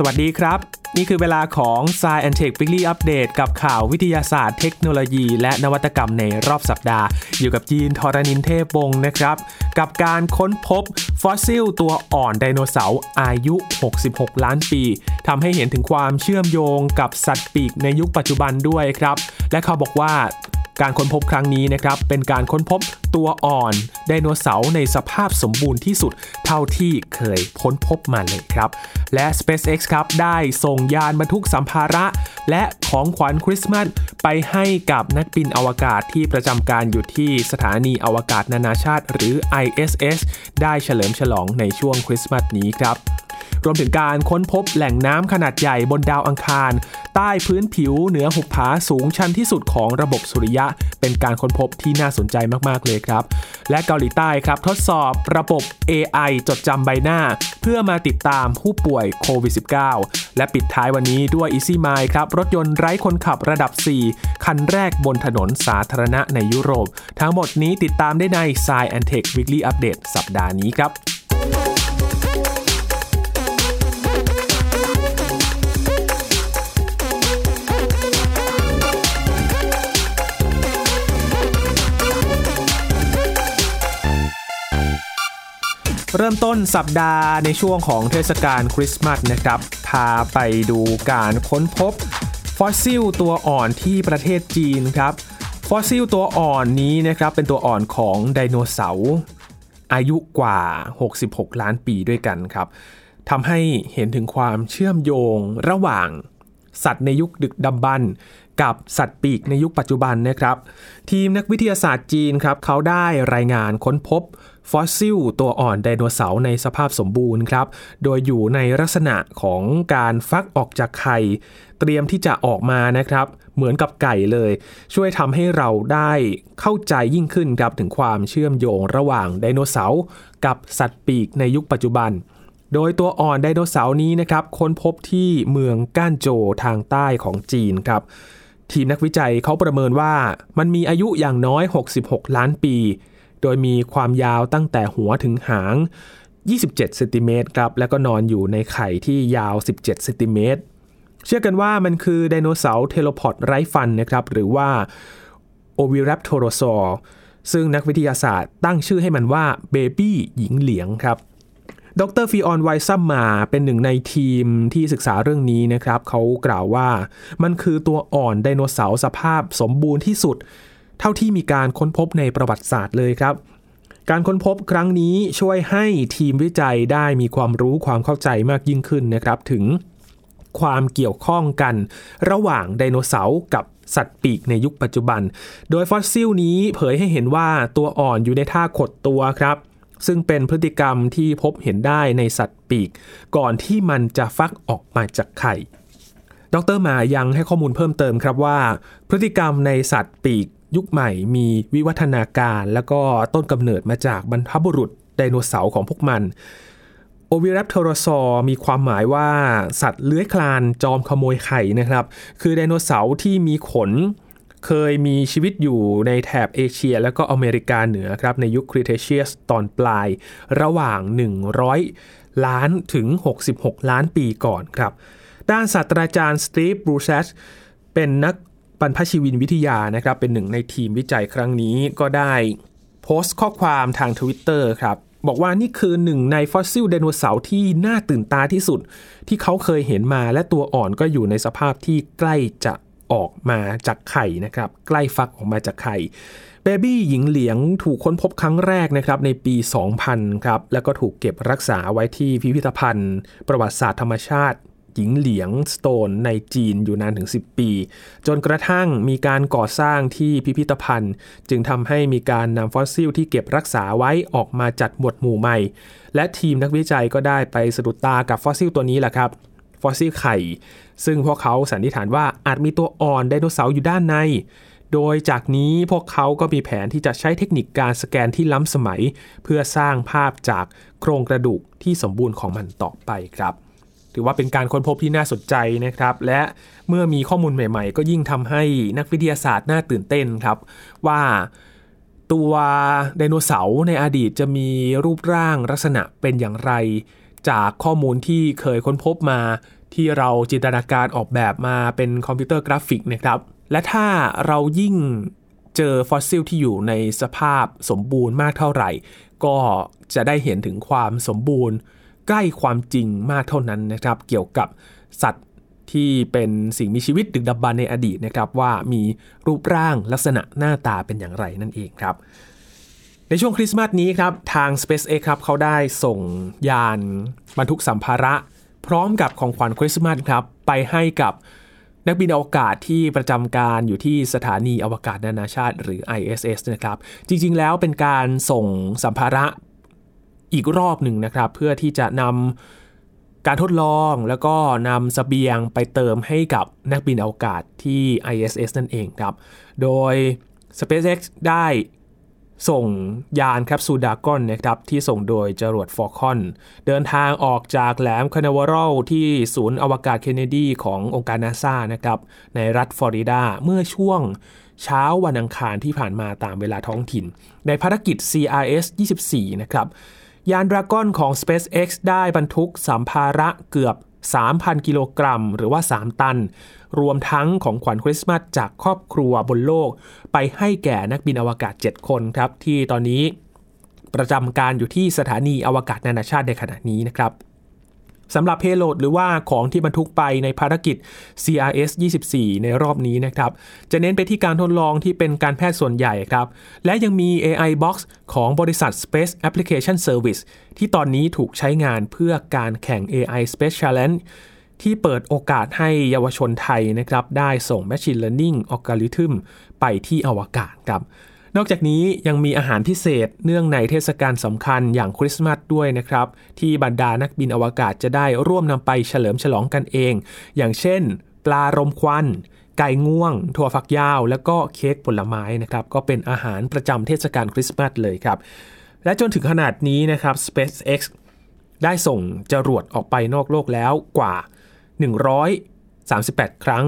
สวัสดีครับ นี่คือเวลาของ Sci and Tech Weekly Update กับข่าววิทยาศาสตร์ เทคโนโลยี และนวัตกรรมในรอบสัปดาห์ อยู่กับยีนทอรานินเทพวงศ์นะครับ กับการค้นพบฟอสซิลตัวอ่อนไดโนเสาร์อายุ 66 ล้านปีทำให้เห็นถึงความเชื่อมโยงกับสัตว์ปีกในยุคปัจจุบันด้วยครับ และเขาบอกว่า การค้นพบครั้งนี้นะครับเป็นการค้นพบตัวอ่อนไดโนเสาร์ในสภาพสมบูรณ์ที่สุดเท่าที่เคยค้นพบมาเลยครับ และ SpaceX ครับได้ส่งยานบรรทุกสัมภาระ และของขวัญคริสต์มาสไปให้กับนักบินอวกาศที่ประจำการอยู่ที่สถานีอวกาศนานาชาติ หรือ ISS ได้เฉลิมฉลองในช่วงคริสต์มาสนี้ครับ รวมถึงการค้นพบแหล่งน้ำขนาดใหญ่บนดาวอังคาร ใต้พื้นผิวเหนือหุบผาสูงชันที่สุดของระบบสุริยะ เป็นการค้นพบที่น่าสนใจมากๆเลยครับ และเกาหลีใต้ครับทดสอบระบบ AI จดจำใบหน้า เพื่อมาติดตามผู้ป่วยโควิด -19 และปิดท้ายวันนี้ด้วย Easy m i ครับรถยนต์ไร้คนขับระดับ 4 คันแรกบนถนนสาธารณะในยุโรป ทั้งหมดนี้ติดตามได้ใน s ซ e อนเทค Weekly Update สัปดาห์นี้ครับ เริ่มต้นสัปดาห์ในช่วงของเทศกาลคริสต์มาสนะครับ พาไปดูการค้นพบ ฟอสซิลตัวอ่อนที่ประเทศจีนครับ ฟอสซิลตัวอ่อนนี้นะครับเป็นตัวอ่อนของไดโนเสาร์อายุกว่า 66 ล้านปีด้วยกันครับทำให้เห็นถึงความเชื่อมโยงระหว่างสัตว์ในยุคดึกดำบรรพ์ กับสัตว์ปีกในยุคปัจจุบันนะครับ ทีมนักวิทยาศาสตร์จีนครับเขาได้รายงานค้นพบฟอสซิลตัวอ่อนไดโนเสาร์ในสภาพสมบูรณ์ครับ โดยอยู่ในลักษณะของการฟักออกจากไข่เตรียมที่จะออกมานะครับ เหมือนกับไก่เลย ช่วยทำให้เราได้เข้าใจยิ่งขึ้นครับ ถึงความเชื่อมโยงระหว่างไดโนเสาร์กับสัตว์ปีกในยุคปัจจุบัน โดยตัวอ่อนไดโนเสาร์นี้นะครับค้นพบที่เมืองก้านโจทางใต้ของจีนครับ ทีมนักวิจัยเขาประเมินว่ามันมีอายุอย่างน้อย 66 ล้านปี โดยมีความยาวตั้งแต่หัวถึงหาง 27เซนติเมตรครับ แล้วก็นอนอยู่ในไข่ที่ยาว 17เซนติเมตร เชื่อกันว่ามันคือไดโนเสาร์ theropod ไร้ฟันนะครับ หรือว่า oviraptorosaur ซึ่งนักวิทยาศาสตร์ตั้งชื่อให้มันว่า Baby Yingliang ครับ ดรฟีออนไวซัมมาเป็นหนึ่งในทีมที่ศึกษาเรื่องนี้นะครับเขากล่าวว่ามันคือตัวอ่อนไดโนเสาร์สภาพสมบูรณ์ที่สุด เท่าที่มีการค้นพบในประวัติศาสตร์เลยครับ การค้นพบครั้งนี้ช่วยให้ทีมวิจัยได้มีความรู้ความเข้าใจมากยิ่งขึ้นนะครับถึงความเกี่ยวข้องกันระหว่างไดโนเสาร์กับสัตว์ปีกในยุคปัจจุบัน โดยฟอสซิลนี้เผยให้เห็นว่าตัวอ่อนอยู่ในท่าขดตัวครับ ซึ่งเป็นพฤติกรรมที่พบเห็นได้ในสัตว์ปีก ก่อนที่มันจะฟักออกมาจากไข่ ดรมายังให้ข้อมูลเพิ่มเติมครับว่า พฤติกรรมในสัตว์ปีกยุคใหม่มีวิวัฒนาการ แล้วก็ต้นกำเนิดมาจากบรรพบุรุษไดโนเสาร์ของพวกมัน โอวิรัปโทอรซอมีความหมายว่าสัตว์เลื้อยคลานจอมขโมยไข่นะครับ คือไดโนเสาร์ที่มีขน เคยมีชีวิตอยู่ในแถบเอเชีย และก็อเมริกาเหนือครับในยุคคริเทเชียสตอนปลาย ระหว่าง 100 ล้านถึง 66 ล้านปีก่อนครับ ด้านศาสตราจารย์สตีฟบรูซาตเป็นนักบรรพชีวินวิทยานะครับ เป็นหนึ่งในทีมวิจัยครั้งนี้ก็ได้โพสต์ข้อความทาง Twitter ครับบอกว่านี่คือหนึ่งในฟอสซิลไดโนเสาร์ที่น่าตื่นตาที่สุด ที่เขาเคยเห็นมาและตัวอ่อนก็อยู่ในสภาพที่ใกล้จะ ออกมาจากไข่นะครับใกล้ฟักออกมาจากไข่ Baby หญิงเหลียงถูกค้นพบครั้งแรกนะครับในปี 2000ครับแล้วก็ถูกเก็บรักษาไว้ที่พิพิธภัณฑ์ ประวัติศาสตร์ธรรมชาติหญิงเหลียง Stone ในจีนอยู่นานถึง 10 ปี จนกระทั่งมีการก่อสร้างที่พิพิธภัณฑ์ จึงทำให้มีการนำฟอสซิลที่เก็บรักษาไว้ออกมาจัดหมวดหมู่ใหม่ และทีมนักวิจัยก็ได้ไปสะดุดตากับฟอสซิลตัวนี้แหละครับ ฟอสซิลไข่ ซึ่งพวกเขาสันนิษฐานว่าอาจมีตัวอ่อนไดโนเสาร์อยู่ด้านใน โดยจากนี้พวกเขาก็มีแผนที่จะใช้เทคนิคการสแกนที่ล้ำสมัย เพื่อสร้างภาพจากโครงกระดูกที่สมบูรณ์ของมันต่อไปครับ ถือว่าเป็นการค้นพบที่น่าสนใจนะครับ และเมื่อมีข้อมูลใหม่ ๆ ก็ยิ่งทำให้นักวิทยาศาสตร์น่าตื่นเต้นครับ ว่าตัวไดโนเสาร์ในอดีตจะมีรูปร่างลักษณะเป็นอย่างไร จากข้อมูลที่เคยค้นพบมา ที่เราจินตนาการออกแบบมาเป็นคอมพิวเตอร์กราฟิกนะครับ และถ้าเรายิ่งเจอฟอสซิลที่อยู่ในสภาพสมบูรณ์มากเท่าไหร่ ก็จะได้เห็นถึงความสมบูรณ์ ใกล้ความจริงมากเท่านั้นนะครับ เกี่ยวกับสัตว์ที่เป็นสิ่งมีชีวิตดึกดำบรรพ์ในอดีตนะครับว่ามีรูปร่างลักษณะหน้าตาเป็นอย่างไรนั่นเองครับ ในช่วงคริสต์มาสนี้ครับ ทาง SpaceX ครับเขาได้ส่งยานบรรทุกสัมภาระ พร้อมกับของขวัญคริสต์มาสครับ ไปให้กับนักบินอวกาศที่ประจำการอยู่ที่สถานีอวกาศนานาชาติ หรือ ISS นะครับ จริงๆแล้วเป็นการส่งสัมภาระอีกรอบหนึ่งนะครับ เพื่อที่จะนำการทดลองแล้วก็นำสเสบียงไปเติมให้กับนักบินอวกาศที่ ISS นั่นเองครับ โดย SpaceX ได้ ส่งยานแคปซูลดากอนนะครับที่ส่งโดยจรวดฟอร์คอน เดินทางออกจากแหลมคานาวารัลที่ศูนย์อวกาศเคนเนดีขององค์การนาซานะครับในรัฐฟลอริดาเมื่อช่วงเช้าวันอังคารที่ผ่านมาตามเวลาท้องถิ่น ในภารกิจ CRS 24 นะครับ ยานดราก้อนของ SpaceX ได้บรรทุกสัมภาระเกือบ 3,000 กิโลกรัม หรือว่า 3 ตัน รวมทั้งของขวัญคริสต์มาสจากครอบครัวบนโลก ไปให้แก่นักบินอวกาศ 7 คนครับ ที่ตอนนี้ประจำการอยู่ที่สถานีอวกาศนานาชาติในขณะนี้นะครับสำหรับเพโลดหรือว่าของที่บรรทุกไปในภารกิจ CRS 24 ในรอบนี้นะครับ จะเน้นไปที่การทดลองที่เป็นการแพทย์ส่วนใหญ่ครับ และยังมี AI Box ของบริษัท Space Application Service ที่ตอนนี้ถูกใช้งานเพื่อการแข่ง AI Space Challenge ที่เปิดโอกาสให้เยาวชนไทยนะครับได้ส่ง Machine Learning Algorithm ไปที่อวกาศครับ นอกจากนี้ยังมีอาหารพิเศษเนื่องในเทศกาลสำคัญอย่างคริสต์มาสด้วยนะครับ ที่บรรดานักบินอวกาศจะได้ร่วมนำไปเฉลิมฉลองกันเอง อย่างเช่น ปลารมควันไก่ง่วง ถั่วฝักยาว แล้วก็เค้กผลไม้นะครับ ก็เป็นอาหารประจำเทศกาลคริสต์มาสเลยครับ และจนถึงขนาดนี้นะครับ SpaceX ได้ส่งจรวดออกไปนอกโลกแล้วกว่า 138 ครั้ง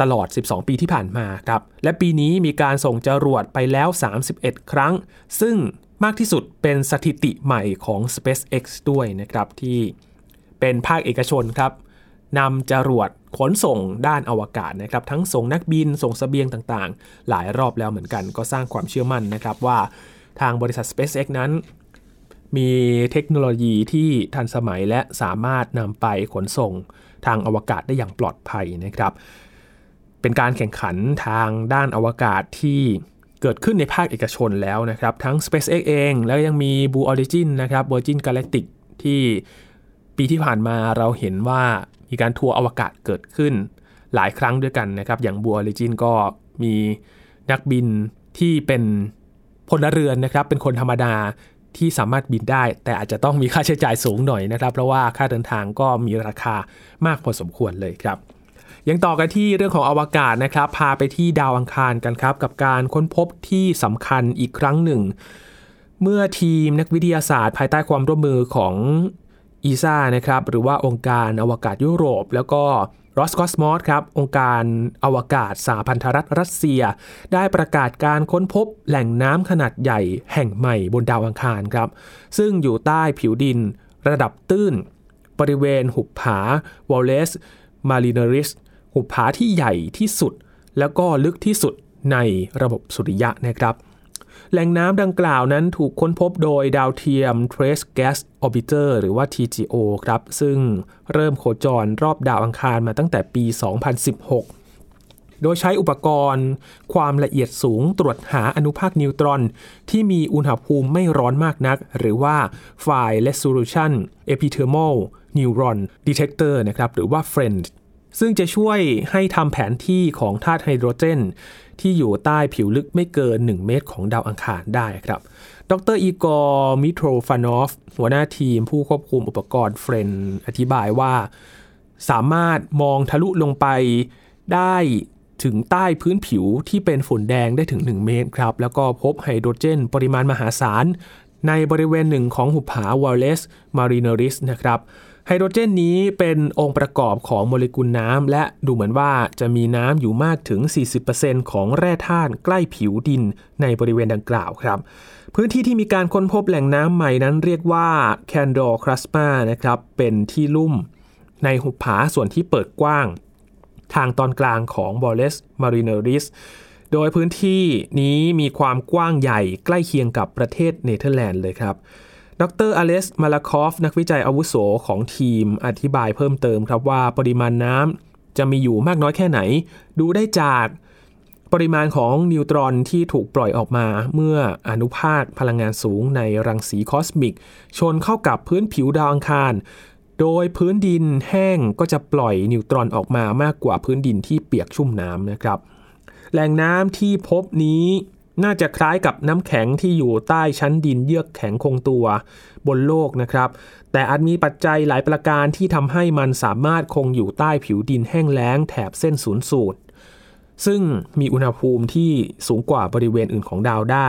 ตลอด 12 ปีที่ผ่านมาครับ และปีนี้มีการส่งจรวดไปแล้ว 31 ครั้ง ซึ่งมากที่สุดเป็นสถิติใหม่ของ SpaceX ด้วยนะครับที่เป็นภาคเอกชนครับนำจรวดขนส่งด้านอวกาศนะครับ ทั้งส่งนักบินส่งสเสบียงต่างๆ หลายรอบแล้วเหมือนกัน ก็สร้างความเชื่อมั่นนะครับว่าทางบริษัท SpaceX นั้น มีเทคโนโลยีที่ทันสมัยและสามารถนำไปขนส่ง ทางอวกาศได้อย่างปลอดภัยนะครับ เป็นการแข่งขันทางด้านอวกาศที่เกิดขึ้นในภาคเอกชนแล้วนะครับ ทั้ง SpaceX เอง แล้วยังมี Blue Origin นะครับ Virgin Galactic ที่ปีที่ผ่านมาเราเห็นว่ามีการทัวร์อวกาศเกิดขึ้น หลายครั้งด้วยกันนะครับ อย่าง Blue Origin ก็มีนักบินที่เป็นพลเรือนนะครับ เป็นคนธรรมดา ที่สามารถบินได้ แต่อาจจะต้องมีค่าใช้จ่ายสูงหน่อยนะครับ เพราะว่าค่าเดินทางก็มีราคามากพอสมควรเลยครับยังต่อกันที่เรื่องของอวกาศนะครับ พาไปที่ดาวอังคารกันครับ กับการค้นพบที่สำคัญอีกครั้งหนึ่ง เมื่อทีมนักวิทยาศาสตร์ ภายใต้ความร่วมมือของอีซ่านะครับ หรือว่าองค์การอวกาศยุโรป แล้วก็ รอสคอสมอสครับ องค์การอวกาศสหพันธรัฐรัสเซีย ได้ประกาศการค้นพบแหล่งน้ำขนาดใหญ่แห่งใหม่บนดาวอังคารครับ ซึ่งอยู่ใต้ผิวดิน ระดับตื้น บริเวณหุบผาวอลเลสมาริเนริสหุบผาที่ใหญ่ที่สุด แล้วก็ลึกที่สุดในระบบสุริยะนะครับ แหล่งน้ำดังกล่าวนั้นถูกค้นพบโดยดาวเทียม Trace Gas Orbiter หรือว่า TGO ครับ ซึ่งเริ่มโคจรรอบดาวอังคารมาตั้งแต่ปี 2016 โดยใช้อุปกรณ์ ความละเอียดสูงตรวจหาอนุภาคนิวตรอน ที่มีอุณหภูมิไม่ร้อนมากนัก หรือว่า Fine Resolution Epithermal Neuron Detector นะครับ หรือว่า FRIEND ซึ่งจะช่วยให้ทำแผนที่ของธาตุไฮโดรเจน ที่อยู่ใต้ผิวลึกไม่เกิน 1 เมตรของดาวอังคารได้ครับ ดรอีกอร์มิโทรฟานอฟ หัวหน้าทีมผู้ควบคุมอุปกรณ์ FREND อธิบายว่า สามารถมองทะลุลงไปได้ถึงใต้พื้นผิวที่เป็นฝุ่นแดงได้ถึง 1 เมตรครับ แล้วก็พบไฮโดรเจน ปริมาณมหาศาล ในบริเวณหนึ่งของหุบผาวอลเลสมาริเนริสนะครับ ไฮโดรเจนนี้เป็นองค์ประกอบของโมเลกุลน้ำ และดูเหมือนว่าจะมีน้ำอยู่มากถึง 40%ของแร่ธาตุใกล้ผิวดินในบริเวณดังกล่าวครับ พื้นที่ที่มีการค้นพบแหล่งน้ำใหม่นั้นเรียกว่าแคนดอร์คัสมานะครับ เป็นที่ลุ่มในหุบผาส่วนที่เปิดกว้าง ทางตอนกลางของวอลเลสมาริเนริสโดยพื้นที่นี้มีความกว้างใหญ่ใกล้เคียงกับประเทศเนเธอร์แลนด์เลยครับ ดรอเล็กซีมาลาคอฟ นักวิจัยอาวุโสของทีมอธิบายเพิ่มเติมครับว่าปริมาณน้ำจะมีอยู่มากน้อยแค่ไหน ดูได้จากปริมาณของนิวตรอนที่ถูกปล่อยออกมาเมื่ออนุภาคพลังงานสูงในรังสีคอสมิก ชนเข้ากับพื้นผิวดาวอังคาร โดยพื้นดินแห้งก็จะปล่อยนิวตรอนออกมามากกว่าพื้นดินที่เปียกชุ่มน้ำนะครับ แหล่งน้ำที่พบนี้ น่าจะคล้ายกับน้ำแข็งที่อยู่ใต้ชั้นดินเยือกแข็งคงตัวบนโลกนะครับ แต่อาจมีปัจจัยหลายประการที่ทำให้มันสามารถคงอยู่ใต้ผิวดินแห้งแล้งแถบเส้นศูนย์สูตร ซึ่งมีอุณหภูมิที่สูงกว่าบริเวณอื่นของดาวได้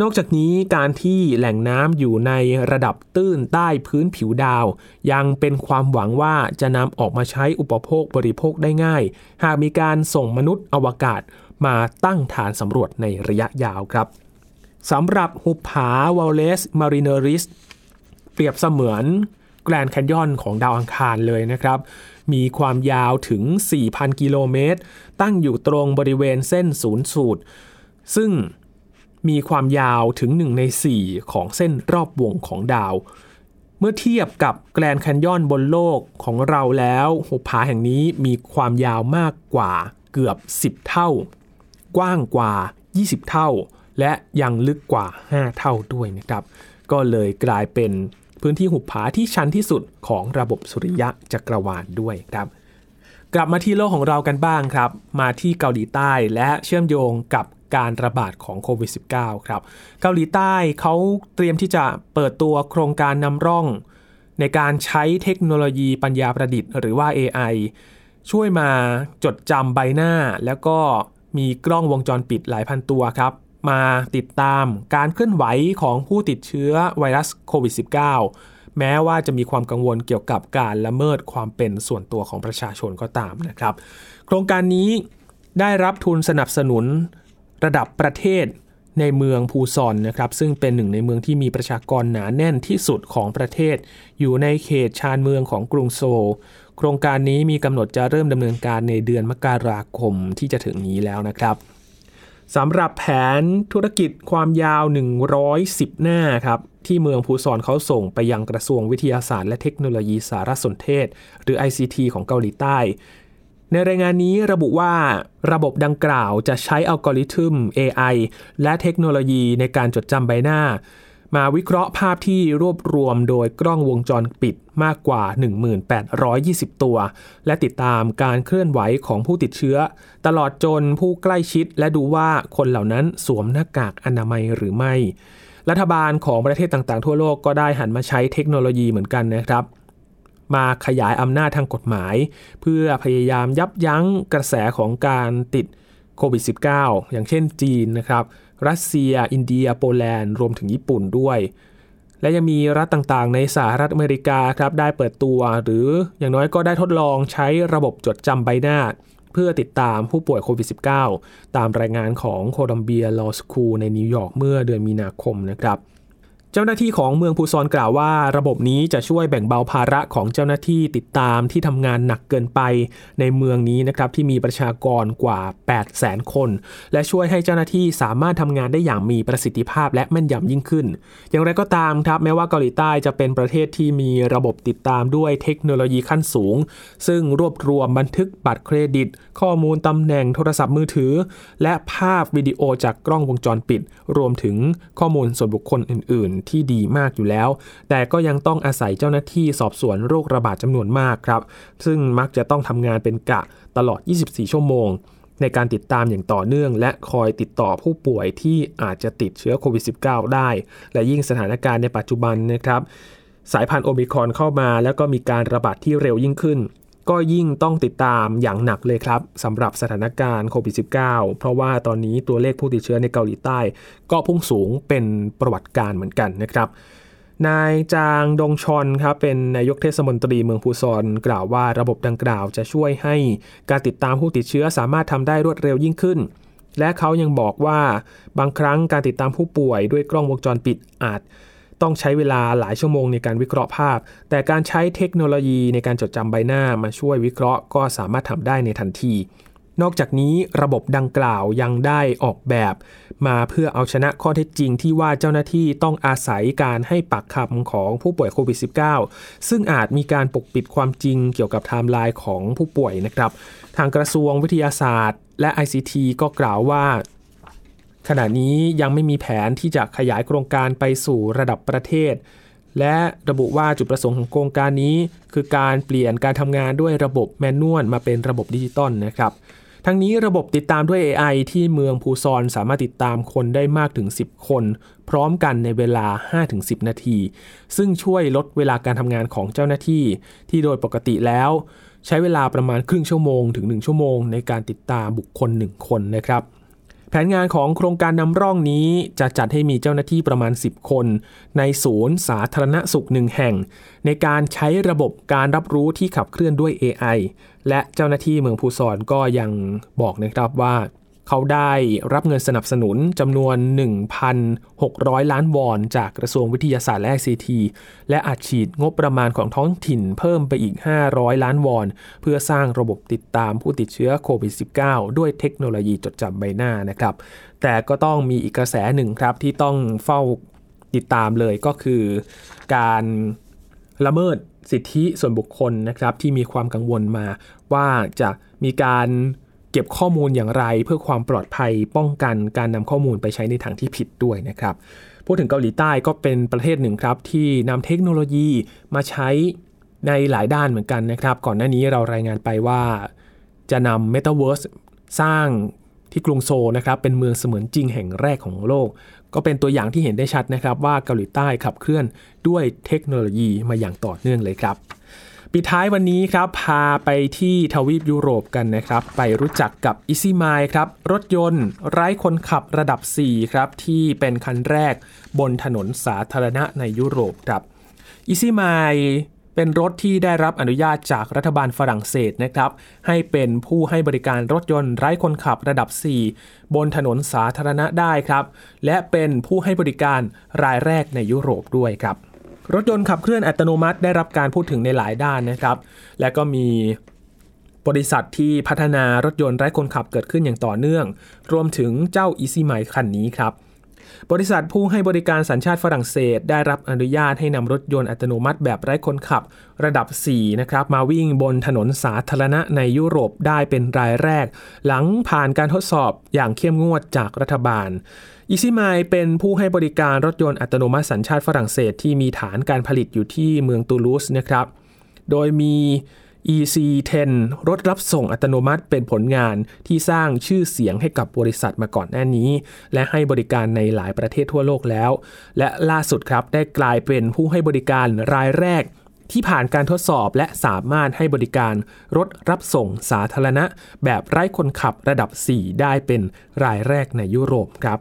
นอกจากนี้การที่แหล่งน้ำอยู่ในระดับตื้นใต้พื้นผิวดาว ยังเป็นความหวังว่าจะนำออกมาใช้อุปโภคบริโภคได้ง่าย หากมีการส่งมนุษย์อวกาศมาตั้งฐานสำรวจในระยะยาวครับสำหรับหุบผาวอลเลสมาริเนริสเปรียบเสมือนแกรนด์แคนยอนของดาวอังคารเลยนะครับ มีความยาวถึง 4,000 กิโลเมตร ตั้งอยู่ตรงบริเวณเส้นศูนย์สูตร ซึ่งมีความยาวถึง 1 ใน 4 ของเส้นรอบวงของดาว เมื่อเทียบกับแกรนด์แคนยอนบนโลกของเราแล้วหุบผาแห่งนี้มีความยาวมากกว่าเกือบ 10 เท่า กว้างกว่า 20 เท่า และยังลึกกว่า 5 เท่าด้วยนะครับ ก็เลยกลายเป็น พื้นที่หุบผาที่ชันที่สุดของระบบสุริยะจักรวาลด้วยครับ กลับมาที่โลกของเรากันบ้างครับ มาที่เกาหลีใต้และเชื่อมโยงกับการระบาดของโควิด -19 ครับ เกาหลีใต้เขาเตรียมที่จะเปิดตัวโครงการนำร่อง ในการใช้เทคโนโลยีปัญญาประดิษฐ์หรือว่า AI ช่วยมาจดจำใบหน้าแล้วก็มีกล้องวงจรปิดหลายพันตัวครับ มาติดตามการเคลื่อนไหวของผู้ติดเชื้อไวรัสโควิด -19 แม้ว่าจะมีความกังวลเกี่ยวกับการละเมิดความเป็นส่วนตัวของประชาชนก็ตามนะครับ โครงการนี้ได้รับทุนสนับสนุนระดับประเทศในเมืองพูซอนนะครับ ซึ่งเป็นหนึ่งในเมืองที่มีประชากรหนาแน่นที่สุดของประเทศ อยู่ในเขตชานเมืองของกรุงโซลโครงการนี้มีกำหนดจะเริ่มดำเนินการในเดือนมกราคมที่จะถึงนี้แล้วนะครับ สำหรับแผนธุรกิจความยาว 110 หน้าครับ ที่เมืองภูซอนเขาส่งไปยังกระทรวงวิทยาศาสตร์และเทคโนโลยีสารสนเทศ หรือ ICT ของเกาหลีใต้ ในรายงานนี้ระบุว่าระบบดังกล่าวจะใช้อัลกอริทึม AI และเทคโนโลยีในการจดจำใบหน้า มาวิเคราะห์ภาพที่รวบรวมโดยกล้องวงจรปิดมากกว่า 1820 ตัว และติดตามการเคลื่อนไหวของผู้ติดเชื้อ ตลอดจนผู้ใกล้ชิดและดูว่าคนเหล่านั้นสวมหน้ากากอนามัยหรือไม่ รัฐบาลของประเทศต่างๆ ทั่วโลกก็ได้หันมาใช้เทคโนโลยีเหมือนกันนะครับมาขยายอำนาจทางกฎหมาย เพื่อพยายามยับยั้งกระแสของการติดโควิด -19 อย่างเช่นจีนนะครับ รัสเซีย อินเดีย โปแลนด์ รวมถึงญี่ปุ่นด้วย และยังมีรัฐต่างๆ ในสหรัฐอเมริกาครับได้เปิดตัว หรืออย่างน้อยก็ได้ทดลองใช้ระบบจดจำใบหน้า เพื่อติดตามผู้ป่วยโควิด -19 ตามรายงานของโคลัมเบียลอสคูในนิวยอร์กเมื่อเดือนมีนาคมนะครับ เจ้าหน้าที่ของเมืองพูซอนกล่าวว่า ระบบนี้จะช่วยแบ่งเบาภาระของเจ้าหน้าที่ติดตามที่ทำงานหนักเกินไปในเมืองนี้นะครับที่มีประชากรกว่า 8 0 0 0 0คน และช่วยให้เจ้าหน้าที่สามารถทำงานได้อย่างมีประสิทธิภาพและแม่นยำยิ่งขึ้น อย่างไรก็ตามครับแม้ว่าเกาหลีใต้จะเป็นประเทศที่มีระบบติดตามด้วยเทคโนโลยีขั้นสูง ซึ่งรวบรวมบันทึกบัตรเครดิต ข้อมูลตำแหน่งโทรศัพท์มือถือ และภาพวิดีโอจากกล้องวงจรปิด รวมถึงข้อมูลส่วนบุคคลอื่นที่ดีมากอยู่แล้ว แต่ก็ยังต้องอาศัยเจ้าหน้าที่สอบสวนโรคระบาดจำนวนมากครับ ซึ่งมักจะต้องทำงานเป็นกะตลอด 24 ชั่วโมง ในการติดตามอย่างต่อเนื่อง และคอยติดต่อผู้ป่วยที่อาจจะติดเชื้อโควิด -19 ได้ และยิ่งสถานการณ์ในปัจจุบันนะครับสายพันธุ์โอมิครอนเข้ามา แล้วก็มีการระบาดที่เร็วยิ่งขึ้น ก็ยิ่งต้องติดตามอย่างหนักเลยครับสำหรับสถานการณ์โควิด -19 เพราะว่าตอนนี้ตัวเลขผู้ติดเชื้อในเกาหลีใต้ ก็พุ่งสูงเป็นประวัติการเหมือนกันนะครับ นายจางดงชอนครับเป็นนายกเทศมนตรีเมืองพูซอนกล่าวว่าระบบดังกล่าวจะช่วยให้การติดตามผู้ติดเชื้อสามารถทำได้รวดเร็วยิ่งขึ้น และเขายังบอกว่าบางครั้งการติดตามผู้ป่วยด้วยกล้องวงจรปิดอาจ ต้องใช้เวลาหลายชั่วโมงในการวิเคราะห์ภาพ แต่การใช้เทคโนโลยีในการจดจำใบหน้ามาช่วยวิเคราะห์ก็สามารถทำได้ในทันที นอกจากนี้ระบบดังกล่าวยังได้ออกแบบ มาเพื่อเอาชนะข้อเท็จจริงที่ว่าเจ้าหน้าที่ต้องอาศัยการให้ปากคำของผู้ป่วยโควิด -19 ซึ่งอาจมีการปกปิดความจริงเกี่ยวกับไทม์ไลน์ของผู้ป่วยนะครับ ทางกระทรวงวิทยาศาสตร์ และ ICT ก็กล่าวว่า ขณะนี้ยังไม่มีแผนที่จะขยายโครงการไปสู่ระดับประเทศ และระบุว่าจุดประสงค์ของโครงการนี้ คือการเปลี่ยนการทำงานด้วยระบบ manual มาเป็นระบบดิจิตอลนะครับทั้งนี้ระบบติดตามด้วย AI ที่เมืองพูซอนสามารถติดตามคนได้มากถึง 10 คน พร้อมกันในเวลา 5-10 นาที ซึ่งช่วยลดเวลาการทำงานของเจ้าหน้าที่ ที่โดยปกติแล้ว ใช้เวลาประมาณครึ่งชั่วโมงถึง 1 ชั่วโมง ในการติดตามบุคคล 1 คนนะครับ แผนงานของโครงการนำร่องนี้จะจัดให้มีเจ้าหน้าที่ประมาณ 10 คน ในศูนย์สาธารณสุขหนึ่งแห่ง ในการใช้ระบบการรับรู้ที่ขับเคลื่อนด้วย AI และเจ้าหน้าที่เมืองภูซอนก็ยังบอกนะครับว่า เขาได้รับเงินสนับสนุนจำนวน 1,600 ล้านวอน จากกระทรวงวิทยาศาสตร์และ ICT และอาจฉีดงบประมาณของท้องถิ่นเพิ่มไปอีก 500 ล้านวอน เพื่อสร้างระบบติดตามผู้ติดเชื้อโควิด -19 ด้วยเทคโนโลยีจดจำใบหน้านะครับ แต่ก็ต้องมีอีกกระแสหนึ่งครับที่ต้องเฝ้าติดตามเลยก็คือการละเมิดสิทธิส่วนบุคคลนะครับที่มีความกังวลมาว่าจะมีการ เก็บข้อมูลอย่างไรเพื่อความปลอดภัยป้องกันการนำข้อมูลไปใช้ในทางที่ผิดด้วยนะครับพูดถึงเกาหลีใต้ก็เป็นประเทศหนึ่งครับ ที่นำเทคโนโลยีมาใช้ในหลายด้านเหมือนกันนะครับ ก่อนหน้านี้เรารายงานไปว่า จะนำ Metaverse สร้างที่กรุงโซลนะครับ เป็นเมืองเสมือนจริงแห่งแรกของโลก ก็เป็นตัวอย่างที่เห็นได้ชัดนะครับ ว่าเกาหลีใต้ขับเคลื่อนด้วยเทคโนโลยีมาอย่างต่อเนื่องเลยครับ ปิดท้ายวันนี้ครับ พาไปที่ทวีปยุโรปกันนะครับ ไปรู้จักกับ Easy m i l e ครับ รถยนต์ไร้คนขับระดับ 4 ครับ ที่เป็นคันแรกบนถนนสาธารณะในยุโรปครับ Easy m i l e เป็นรถที่ได้รับอนุญาตจากรัฐบาลฝรั่งเศสนะครับ ให้เป็นผู้ให้บริการรถยนต์ไร้คนขับระดับ 4 บนถนนสาธารณะได้ครับ และเป็นผู้ให้บริการรายแรกในยุโรปด้วยครับ รถยนต์ขับเคลื่อนอัตโนมัติได้รับการพูดถึงในหลายด้านนะครับ และก็มีบริษัทที่พัฒนารถยนต์ไร้คนขับเกิดขึ้นอย่างต่อเนื่อง รวมถึงเจ้า Easy m i คันนี้ครับ บริษัทผู้ให้บริการสัญชาติฝรั่งเศส ได้รับอนุญาตให้นำรถยนต์อัตโนมัติแบบไร้คนขับ ระดับ 4 นะครับ มาวิ่งบนถนนสาธารณะในยุโรปได้เป็นรายแรก หลังผ่านการทดสอบอย่างเข้มงวดจากรัฐบาล อีซี่ไมเป็นผู้ให้บริการรถยนต์อัตโนมัติสัญชาติฝรั่งเศสที่มีฐานการผลิตอยู่ที่เมืองตูลูสนะครับ โดยมี EC10 รถรับส่งอัตโนมัติเป็นผลงานที่สร้างชื่อเสียงให้กับบริษัทมาก่อนหน้านี้ และให้บริการในหลายประเทศทั่วโลกแล้ว และล่าสุดครับได้กลายเป็นผู้ให้บริการรายแรก ที่ผ่านการทดสอบและสามารถให้บริการรถรับส่งสาธารณะ แบบไร้คนขับระดับ 4 ได้เป็นรายแรกในยุโรปครับ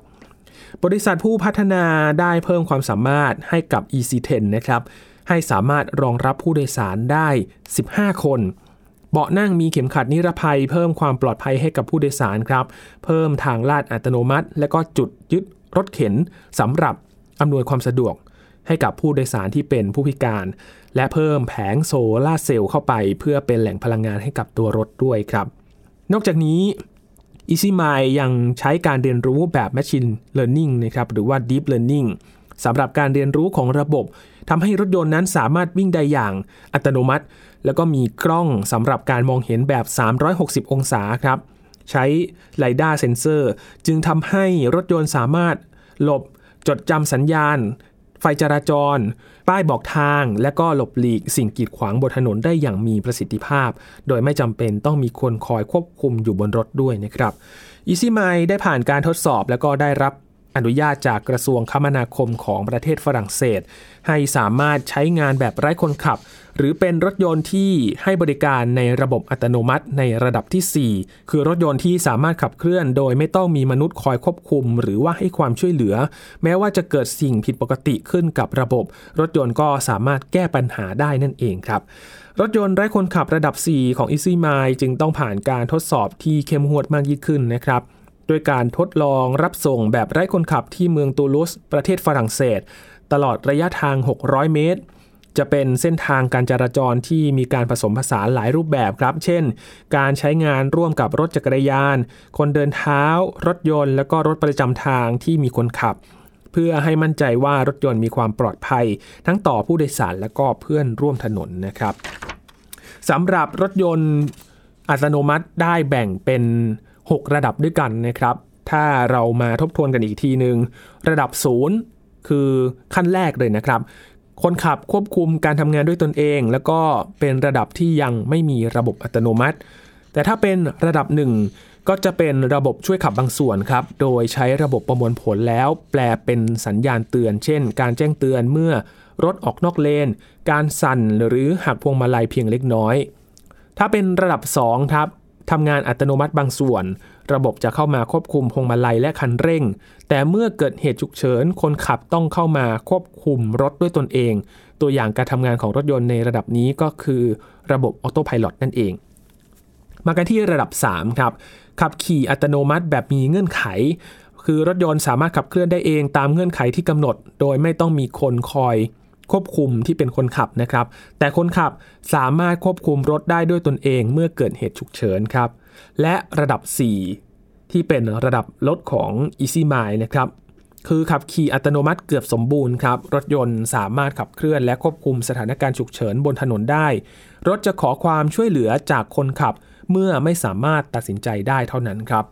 บริษัทผู้พัฒนาได้เพิ่มความสามารถให้กับ EC10 นะครับให้สามารถรองรับผู้โดยสารได้ 15 คน เบาะนั่งมีเข็มขัดนิรภัย เพิ่มความปลอดภัยให้กับผู้โดยสารครับ เพิ่มทางลาดอัตโนมัติ และก็จุดยึดรถเข็นสำหรับอำนวยความสะดวกให้กับผู้โดยสารที่เป็นผู้พิการ และเพิ่มแผงโซลาเซลล์เข้าไป เพื่อเป็นแหล่งพลังงานให้กับตัวรถด้วยครับ นอกจากนี้ EasyMind ยังใช้การเรียนรู้แบบ Machine Learning นะครับหรือว่า Deep Learning สำหรับการเรียนรู้ของระบบทำให้รถยนต์นั้นสามารถวิ่งได้อย่างอัตโนมัติ แล้วก็มีกล้องสำหรับการมองเห็นแบบ 360 องศาครับ ใช้ไลด้าเซนเซอร์ จึงทำให้รถยนต์สามารถหลบจดจำสัญญาณ ไฟจราจร ป้ายบอกทาง และก็หลบหลีกสิ่งกีดขวางบนถนนได้อย่างมีประสิทธิภาพ โดยไม่จำเป็นต้องมีคนคอยควบคุมอยู่บนรถด้วยนะครับอีซี่ไมได้ผ่านการทดสอบแล้วก็ได้รับอนุญาตจากกระทรวงคมนาคมของประเทศฝรั่งเศส ให้สามารถใช้งานแบบไร้คนขับ หรือเป็นรถยนต์ที่ให้บริการในระบบอัตโนมัติในระดับที่ 4 คือรถยนต์ที่สามารถขับเคลื่อนโดยไม่ต้องมีมนุษย์คอยควบคุม หรือว่าให้ความช่วยเหลือ แม้ว่าจะเกิดสิ่งผิดปกติขึ้นกับระบบ รถยนต์ก็สามารถแก้ปัญหาได้นั่นเองครับรถยนต์ไร้คนขับระดับ 4 ของ Easy m i จึงต้องผ่านการทดสอบที่เข้มงวดมากยิ่งขึ้นนะครับด้วยการทดลองรับส่งแบบไร้คนขับที่เมืองตูลูสประเทศฝรั่งเศส ตลอดระยะทาง 600 เมตร จะเป็นเส้นทางการจราจรที่มีการผสมผสานหลายรูปแบบครับ เช่น การใช้งานร่วมกับรถจักรยาน คนเดินเท้า รถยนต์ แล้วก็รถประจำทางที่มีคนขับ เพื่อให้มั่นใจว่ารถยนต์มีความปลอดภัย ทั้งต่อผู้โดยสารและก็เพื่อนร่วมถนนนะครับสำหรับรถยนต์อัตโนมัติได้แบ่งเป็น 6 ระดับด้วยกันนะครับ ถ้าเรามาทบทวนกันอีกทีหนึ่งระดับศูนย์คือขั้นแรกเลยนะครับ คนขับควบคุมการทำงานด้วยตนเอง แล้วก็เป็นระดับที่ยังไม่มีระบบอัตโนมัติ แต่ถ้าเป็นระดับหนึ่งก็จะเป็นระบบช่วยขับบางส่วนครับ โดยใช้ระบบประมวลผลแล้ว แปลเป็นสัญญาณเตือน เช่น การแจ้งเตือนเมื่อรถออกนอกเลน การสั่นหรือหักพวงมาลัยเพียงเล็กน้อย ถ้าเป็นระดับ2ครับทำงานอัตโนมัติบางส่วน ระบบจะเข้ามาควบคุมพวงมาลัยและคันเร่ง แต่เมื่อเกิดเหตุฉุกเฉิน คนขับต้องเข้ามาควบคุมรถด้วยตนเอง ตัวอย่างการทำงานของรถยนต์ในระดับนี้ก็คือระบบออโต้พายロนั่นเอง มากันที่ระดับ 3 ครับ ขับขี่อัตโนมัติแบบมีเงื่อนไข คือรถยนต์สามารถขับเคลื่อนได้เองตามเงื่อนไขที่กำหนด โดยไม่ต้องมีคนคอยควบคุมที่เป็นคนขับนะครับ แต่คนขับสามารถควบคุมรถได้ด้วยตนเองเมื่อเกิดเหตุฉุกเฉินครับ และระดับ 4 ที่เป็นระดับรถของ Easy Mile นะครับ คือขับขี่อัตโนมัติเกือบสมบูรณ์ครับ รถยนต์สามารถขับเคลื่อนและควบคุมสถานการณ์ฉุกเฉินบนถนนได้ รถจะขอความช่วยเหลือจากคนขับเมื่อไม่สามารถตัดสินใจได้เท่านั้นครับ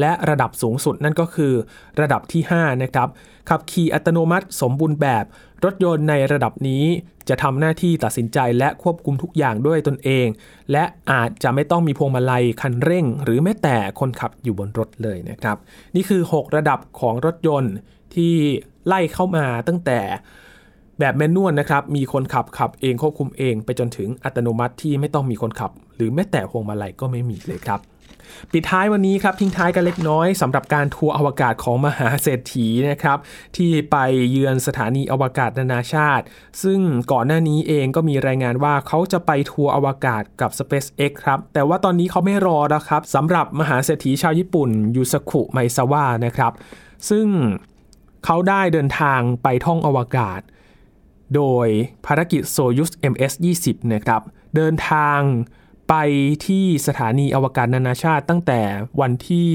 และระดับสูงสุดนั่นก็คือ ระดับที่ 5 นะครับ ขับขี่อัตโนมัติสมบูรณ์แบบ รถยนต์ในระดับนี้จะทำหน้าที่ตัดสินใจและควบคุมทุกอย่างด้วยตนเอง และอาจจะไม่ต้องมีพวงมาลัยคันเร่ง หรือแม้แต่คนขับอยู่บนรถเลยนะครับ นี่คือ 6 ระดับของรถยนต์ที่ไล่เข้ามาตั้งแต่แบบแมนนวลนะครับ มีคนขับขับเองควบคุมเอง ไปจนถึงอัตโนมัติที่ไม่ต้องมีคนขับ หรือแม้แต่พวงมาลัยก็ไม่มีเลยครับ ปิดท้ายวันนี้ครับทิ้งท้ายกันเล็กน้อยสำหรับการทัวร์อวกาศของมหาเศรษฐีนะครับที่ไปเยือนสถานีอวกาศนานาชาติ ซึ่งก่อนหน้านี้เองก็มีรายงานว่าเขาจะไปทัวร์อวกาศกับ SpaceX ครับแต่ว่าตอนนี้เขาไม่รอแล้วครับสำหรับมหาเศรษฐีชาวญี่ปุ่นยูสคุไมซาวะนะครับ ซึ่งเขาได้เดินทางไปท่องอวกาศ โดยภารกิจโซยุส MS-20 นะครับเดินทาง ไปที่สถานีอวกาศนานาชาติตั้งแต่วันที่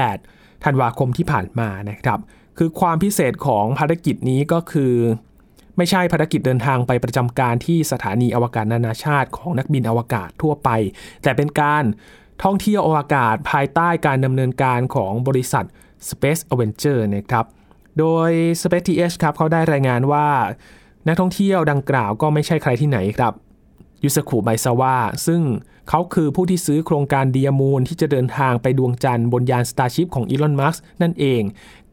8 ธันวาคมที่ผ่านมานะครับ คือความพิเศษของภารกิจนี้ก็คือ ไม่ใช่ภารกิจเดินทางไปประจำการที่สถานีอวกาศนานาชาติของนักบินอวกาศทั่วไป แต่เป็นการท่องเที่ยวอวกาศภายใต้การดำเนินการของบริษัท Space Adventures นะครับ โดย SpaceX ครับเขาได้รายงานว่า นักท่องเที่ยวดังกล่าวก็ไม่ใช่ใครที่ไหนครับ ยูซากุมาเอซาวะซึ่งเขาคือผู้ที่ซื้อโครงการ dearMoon ที่จะเดินทางไปดวงจันทร์บนยาน Starship ของอีลอน มัสก์นั่นเอง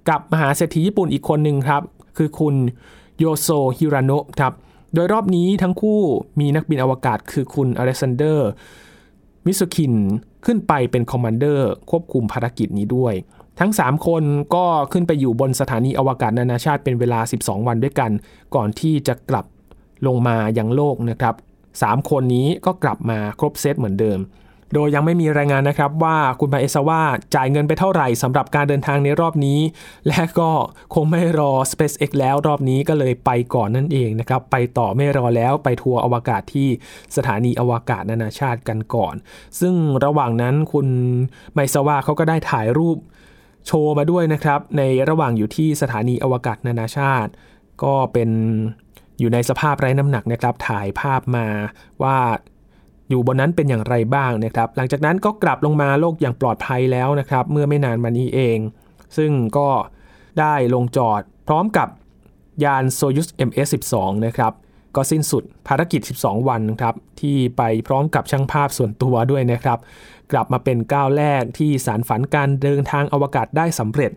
กับมหาเศรษฐีญี่ปุ่นอีกคนหนึ่งครับ คือคุณโยโซฮิราโนะครับ โดยรอบนี้ทั้งคู่มีนักบินอวกาศคือคุณอเล็กซานเดอร์ มิซูร์คิน ขึ้นไปเป็น commander ควบคุมภารกิจนี้ด้วย ทั้ง 3 คนก็ขึ้นไปอยู่บนสถานีอวกาศนานาชาติเป็นเวลา 12 วันด้วยกัน ก่อนที่จะกลับลงมายังโลกนะครับ 3 คนนี้ก็กลับมาครบเซตเหมือนเดิม โดยยังไม่มีรายงานนะครับว่าคุณมาเอซาวะจ่ายเงินไปเท่าไหร่สำหรับการเดินทางในรอบนี้ และก็คงไม่รอ SpaceX แล้วรอบนี้ก็เลยไปก่อนนั่นเองนะครับ ไปต่อไม่รอแล้วไปทัวร์อวกาศที่สถานีอวกาศนานาชาติกันก่อน ซึ่งระหว่างนั้นคุณไมซาว่าเขาก็ได้ถ่ายรูปโชว์มาด้วยนะครับ ในระหว่างอยู่ที่สถานีอวกาศนานาชาติ ก็เป็น อยู่ในสภาพไร้น้ำหนักนะครับถ่ายภาพมาว่าอยู่บนนั้นเป็นอย่างไรบ้างนะครับ หลังจากนั้นก็กลับลงมาโลกอย่างปลอดภัยแล้วนะครับ เมื่อไม่นานมานี้เอง ซึ่งก็ได้ลงจอดพร้อมกับยานโซยุส MS-12 นะครับ ก็สิ้นสุดภารกิจ 12 วันครับ ที่ไปพร้อมกับช่างภาพส่วนตัวด้วยนะครับ กลับมาเป็นก้าวแรกที่สารฝันการเดินทางอวกาศได้สำเร็จ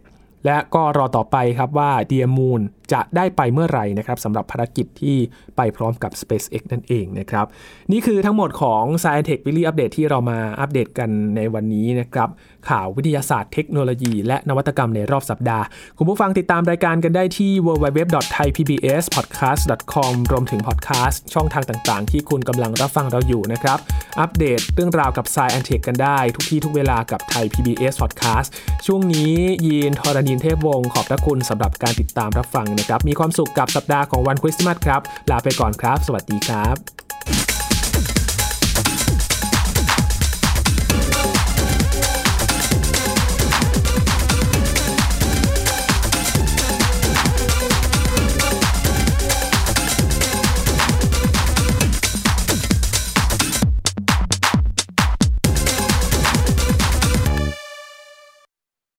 และก็รอต่อไปครับว่าเดียมูน จะได้ไปเมื่อไหร่นะครับสำหรับภารกิจที่ไปพร้อมกับ SpaceX นั่นเองนะครับ นี่คือทั้งหมดของ Science Tech Weekly Update ที่เรามาอัปเดตกันในวันนี้นะครับ ข่าววิทยาศาสตร์เทคโนโลยี และนวัตกรรมในรอบสัปดาห์ คุณผู้ฟังติดตามรายการกันได้ที่ www.thaipbspodcast.com รวมถึงพอดแคสต์ช่องทางต่างๆ ที่คุณกำลังรับฟังเราอยู่นะครับ อัปเดตเรื่องราวกับ Science Tech กันได้ ทุกที่ทุกเวลากับไทย PBS Podcast ช่วงนี้ยีนทรณีนเทพวงศ์ขอบพระคุณสำหรับการติดตามรับฟังนะครับ มีความสุขกับสัปดาห์ของวันคริสต์มาสครับ ลาไปก่อนครับ สวัสดีครับ